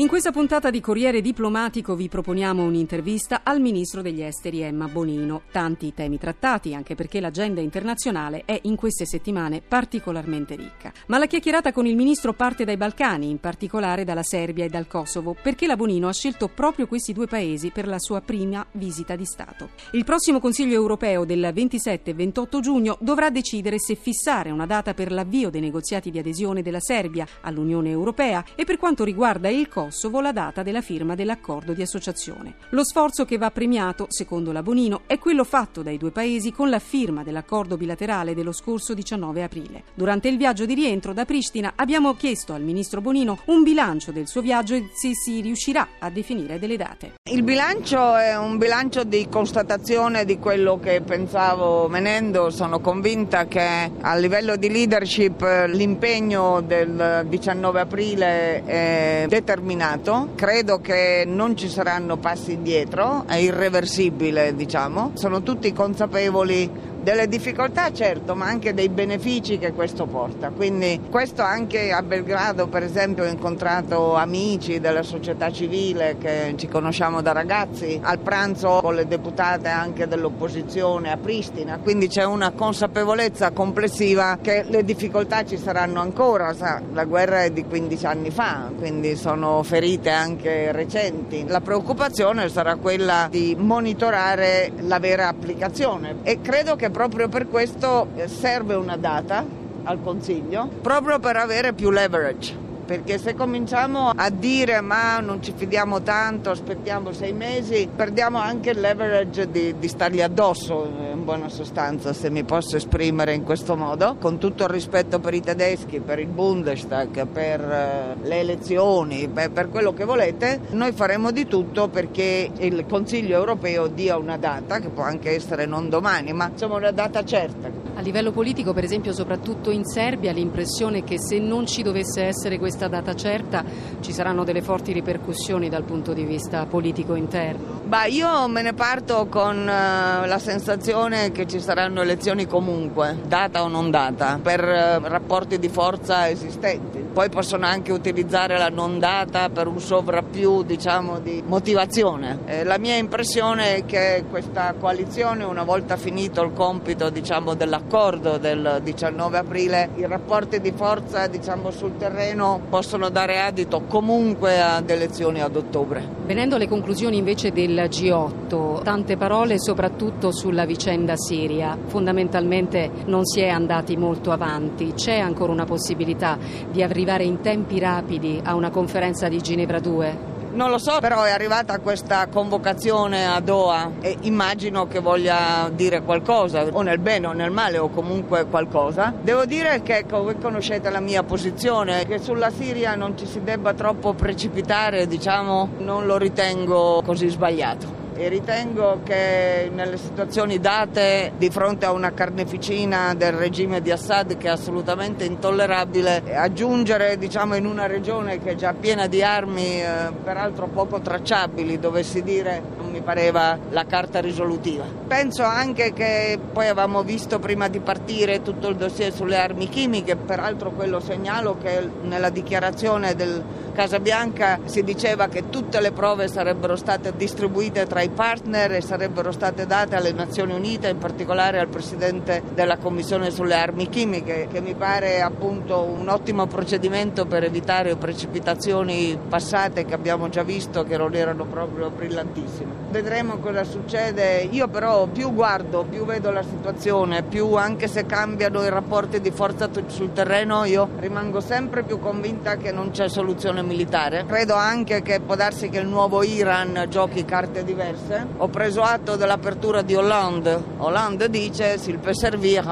In questa puntata di Corriere Diplomatico vi proponiamo un'intervista al ministro degli esteri Emma Bonino. Tanti temi trattati, anche perché l'agenda internazionale è in queste settimane particolarmente ricca. Ma la chiacchierata con il ministro parte dai Balcani, in particolare dalla Serbia e dal Kosovo, perché la Bonino ha scelto proprio questi due paesi per la sua prima visita di Stato. Il prossimo Consiglio europeo del 27 e 28 giugno dovrà decidere se fissare una data per l'avvio dei negoziati di adesione della Serbia all'Unione Europea e per quanto riguarda il Kosovo Kosovo la data della firma dell'accordo di associazione. Lo sforzo che va premiato, secondo la Bonino, è quello fatto dai due paesi con la firma dell'accordo bilaterale dello scorso 19 aprile. Durante il viaggio di rientro da Pristina abbiamo chiesto al ministro Bonino un bilancio del suo viaggio e se si riuscirà a definire delle date. Il bilancio è un bilancio di constatazione di quello che pensavo venendo. Sono convinta che a livello di leadership l'impegno del 19 aprile è determinato determinato, credo che non ci saranno passi indietro, è irreversibile diciamo, sono tutti consapevoli delle difficoltà certo, ma anche dei benefici che questo porta. Quindi questo anche a Belgrado per esempio ho incontrato amici della società civile che ci conosciamo da ragazzi, al pranzo con le deputate anche dell'opposizione a Pristina, quindi c'è una consapevolezza complessiva che le difficoltà ci saranno ancora, la guerra è di 15 anni fa, quindi sono ferite anche recenti. La preoccupazione sarà quella di monitorare la vera applicazione e credo che proprio per questo serve una data al Consiglio, proprio per avere più leverage perché se cominciamo a dire ma non ci fidiamo tanto, aspettiamo sei mesi, perdiamo anche il leverage di, di stargli addosso, in buona sostanza, se mi posso esprimere in questo modo, con tutto il rispetto per i tedeschi, per il Bundestag, per uh, le elezioni, per quello che volete, noi faremo di tutto perché il Consiglio europeo dia una data, che può anche essere non domani, ma insomma una data certa. A livello politico, per esempio, soprattutto in Serbia, l'impressione è che se non ci dovesse essere questa data certa ci saranno delle forti ripercussioni dal punto di vista politico interno? Bah, io me ne parto con uh, la sensazione che ci saranno elezioni comunque, data o non data, per uh, rapporti di forza esistenti. Poi possono anche utilizzare la non data per un sovrappiù diciamo, di motivazione. Eh, la mia impressione è che questa coalizione, una volta finito il compito diciamo, dell'accordo del 19 aprile, i rapporti di forza diciamo, sul terreno possono dare adito comunque ad elezioni ad ottobre. Venendo alle conclusioni invece del G8, tante parole soprattutto sulla vicenda Siria. Fondamentalmente non si è andati molto avanti. C'è ancora una possibilità di arrivare in tempi rapidi a una conferenza di Ginevra 2? Non lo so, però è arrivata questa convocazione a Doha e immagino che voglia dire qualcosa, o nel bene o nel male, o comunque qualcosa. Devo dire che voi conoscete la mia posizione, che sulla Siria non ci si debba troppo precipitare, diciamo, non lo ritengo così sbagliato e ritengo che nelle situazioni date di fronte a una carneficina del regime di Assad che è assolutamente intollerabile aggiungere diciamo in una regione che è già piena di armi eh, peraltro poco tracciabili dovessi dire non mi pareva la carta risolutiva. Penso anche che poi avevamo visto prima di partire tutto il dossier sulle armi chimiche peraltro quello segnalo che nella dichiarazione del Casabianca si diceva che tutte le prove sarebbero state distribuite tra i partner e sarebbero state date alle Nazioni Unite, in particolare al Presidente della Commissione sulle armi chimiche, che mi pare appunto un ottimo procedimento per evitare precipitazioni passate che abbiamo già visto che non erano proprio brillantissime. Vedremo cosa succede, io però più guardo, più vedo la situazione, più anche se cambiano i rapporti di forza sul terreno, io rimango sempre più convinta che non c'è soluzione militare. Credo anche che può darsi che il nuovo Iran giochi carte diverse. Ho preso atto dell'apertura di Hollande. Hollande dice s'il peut servir,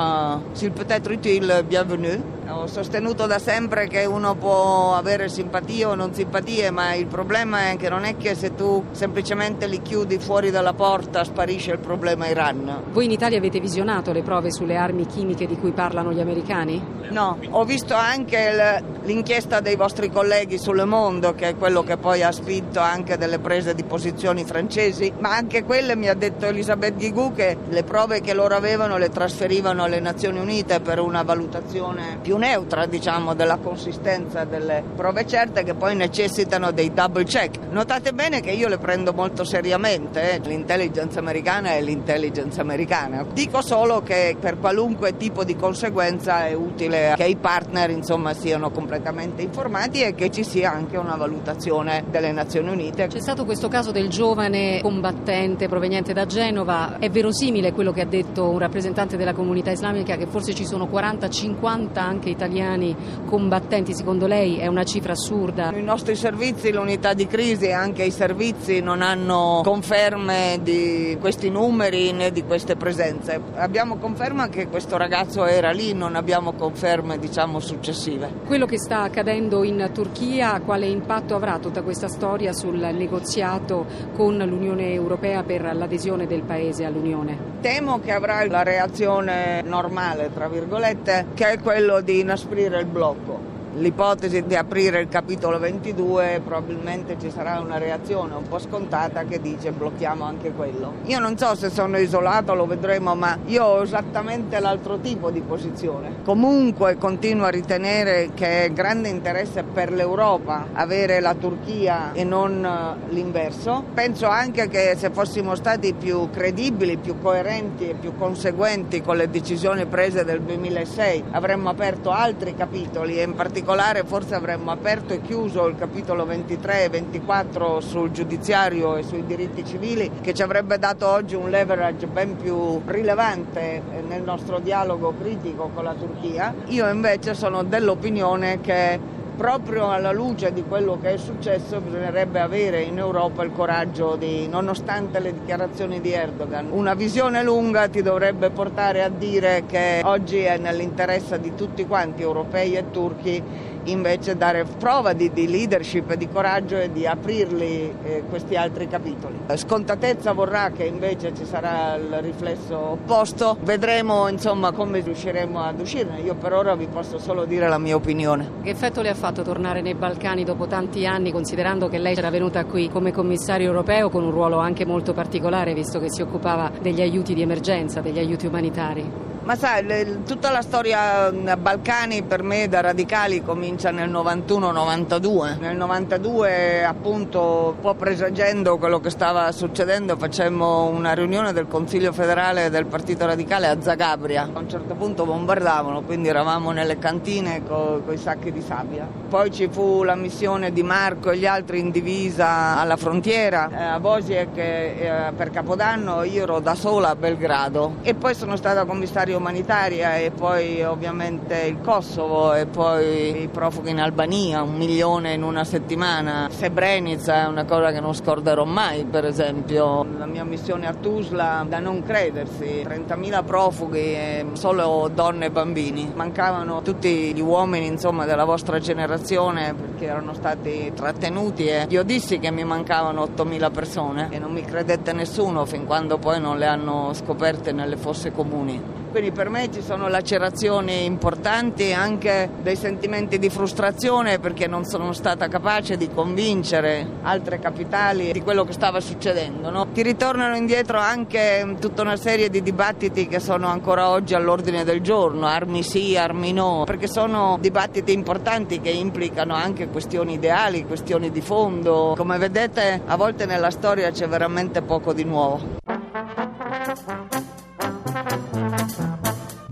s'il peut être utile, bienvenue. Ho sostenuto da sempre che uno può avere simpatie o non simpatie, ma il problema è che non è che se tu semplicemente li chiudi fuori dalla porta sparisce il problema Iran. Voi in Italia avete visionato le prove sulle armi chimiche di cui parlano gli americani? No, ho visto anche l'inchiesta dei vostri colleghi sul Mondo, che è quello che poi ha spinto anche delle prese di posizioni francesi, ma anche quelle mi ha detto Elisabeth Guigou che le prove che loro avevano le trasferivano alle Nazioni Unite per una valutazione più neutra, diciamo, della consistenza delle prove certe che poi necessitano dei double check. Notate bene che io le prendo molto seriamente, eh? l'intelligence americana è l'intelligence americana. Dico solo che per qualunque tipo di conseguenza è utile che i partner insomma, siano completamente informati e che ci sia anche una valutazione delle Nazioni Unite. C'è stato questo caso del giovane combattente proveniente da Genova, è verosimile quello che ha detto un rappresentante della comunità islamica che forse ci sono 40-50 anche italiani combattenti, secondo lei è una cifra assurda? I nostri servizi, l'unità di crisi e anche i servizi non hanno conferme di questi numeri né di queste presenze. Abbiamo conferma che questo ragazzo era lì, non abbiamo conferme diciamo successive. Quello che sta accadendo in Turchia, quale impatto avrà tutta questa storia sul negoziato con l'Unione Europea per l'adesione del paese all'Unione? Temo che avrà la reazione normale, tra virgolette, che è quello di inasprire il blocco l'ipotesi di aprire il capitolo 22 probabilmente ci sarà una reazione un po' scontata che dice blocchiamo anche quello. Io non so se sono isolato, lo vedremo, ma io ho esattamente l'altro tipo di posizione. Comunque continuo a ritenere che è grande interesse per l'Europa avere la Turchia e non eh, l'inverso. Penso anche che se fossimo stati più credibili, più coerenti e più conseguenti con le decisioni prese del 2006 avremmo aperto altri capitoli e in particolare particolare forse avremmo aperto e chiuso il capitolo 23 e 24 sul giudiziario e sui diritti civili che ci avrebbe dato oggi un leverage ben più rilevante nel nostro dialogo critico con la Turchia. Io invece sono dell'opinione che proprio alla luce di quello che è successo bisognerebbe avere in Europa il coraggio di, nonostante le dichiarazioni di Erdogan, una visione lunga ti dovrebbe portare a dire che oggi è nell'interesse di tutti quanti, europei e turchi, invece dare prova di, di leadership di coraggio e di aprirli eh, questi altri capitoli. Scontatezza vorrà che invece ci sarà il riflesso opposto, vedremo insomma come riusciremo ad uscirne, io per ora vi posso solo dire la mia opinione. Che effetto le ha fatto tornare nei Balcani dopo tanti anni, considerando che lei era venuta qui come commissario europeo con un ruolo anche molto particolare, visto che si occupava degli aiuti di emergenza, degli aiuti umanitari? Ma sai, le, tutta la storia Balcani per me da radicali comincia nel 91-92. Nel 92 appunto un po' presagendo quello che stava succedendo facemmo una riunione del Consiglio federale del Partito Radicale a Zagabria. A un certo punto bombardavano, quindi eravamo nelle cantine con i sacchi di sabbia. Poi ci fu la missione di Marco e gli altri in divisa alla frontiera eh, a Bosiek eh, per Capodanno, io ero da sola a Belgrado e poi sono stata commissario umanitaria e poi ovviamente il Kosovo e poi i profughi in Albania, un milione in una settimana. Srebrenica è una cosa che non scorderò mai, per esempio. La mia missione a Tuzla, da non credersi, 30.000 profughi solo donne e bambini. Mancavano tutti gli uomini insomma, della vostra generazione perché erano stati trattenuti e io dissi che mi mancavano 8.000 persone e non mi credette nessuno fin quando poi non le hanno scoperte nelle fosse comuni. Quindi per me ci sono lacerazioni importanti anche dei sentimenti di frustrazione perché non sono stata capace di convincere altre capitali di quello che stava succedendo. No? Ti ritornano indietro anche tutta una serie di dibattiti che sono ancora oggi all'ordine del giorno, armi sì, armi no, perché sono dibattiti importanti che implicano anche questioni ideali, questioni di fondo. Come vedete a volte nella storia c'è veramente poco di nuovo.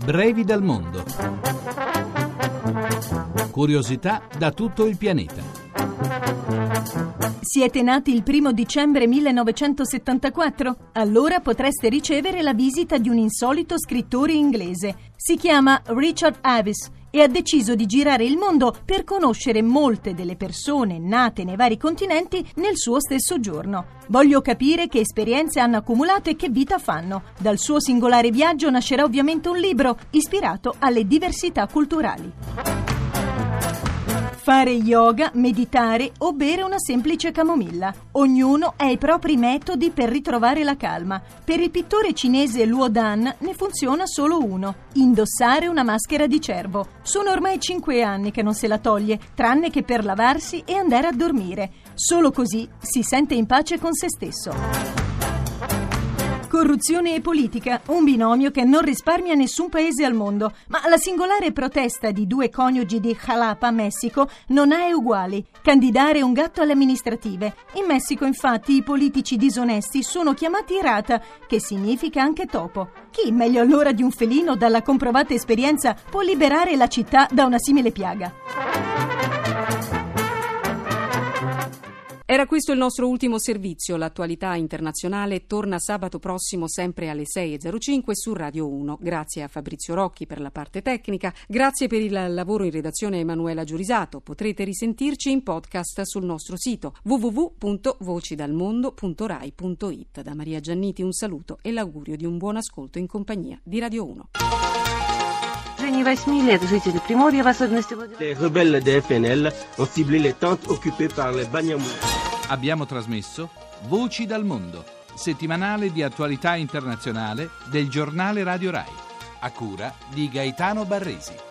Brevi dal mondo. Curiosità da tutto il pianeta. Siete nati il primo dicembre 1974? Allora potreste ricevere la visita di un insolito scrittore inglese. Si chiama Richard Avis e ha deciso di girare il mondo per conoscere molte delle persone nate nei vari continenti nel suo stesso giorno. Voglio capire che esperienze hanno accumulato e che vita fanno. Dal suo singolare viaggio nascerà ovviamente un libro ispirato alle diversità culturali. Fare yoga, meditare o bere una semplice camomilla. Ognuno ha i propri metodi per ritrovare la calma. Per il pittore cinese Luo Dan ne funziona solo uno: indossare una maschera di cervo. Sono ormai cinque anni che non se la toglie, tranne che per lavarsi e andare a dormire. Solo così si sente in pace con se stesso. Corruzione e politica, un binomio che non risparmia nessun paese al mondo, ma la singolare protesta di due coniugi di Jalapa, Messico, non ha uguali. Candidare un gatto alle amministrative. In Messico, infatti, i politici disonesti sono chiamati rata, che significa anche topo. Chi, meglio allora di un felino dalla comprovata esperienza, può liberare la città da una simile piaga? Era questo il nostro ultimo servizio. L'attualità internazionale torna sabato prossimo sempre alle 6.05 su Radio 1. Grazie a Fabrizio Rocchi per la parte tecnica. Grazie per il lavoro in redazione Emanuela Giurisato. Potrete risentirci in podcast sul nostro sito www.vocidalmondo.rai.it. Da Maria Gianniti un saluto e l'augurio di un buon ascolto in compagnia di Radio 1. Les rebelles de FNL ont ciblé les tentes occupées par les Banyamous. Abbiamo trasmesso Voci dal mondo, settimanale di attualità internazionale del giornale Radio Rai, a cura di Gaetano Barresi.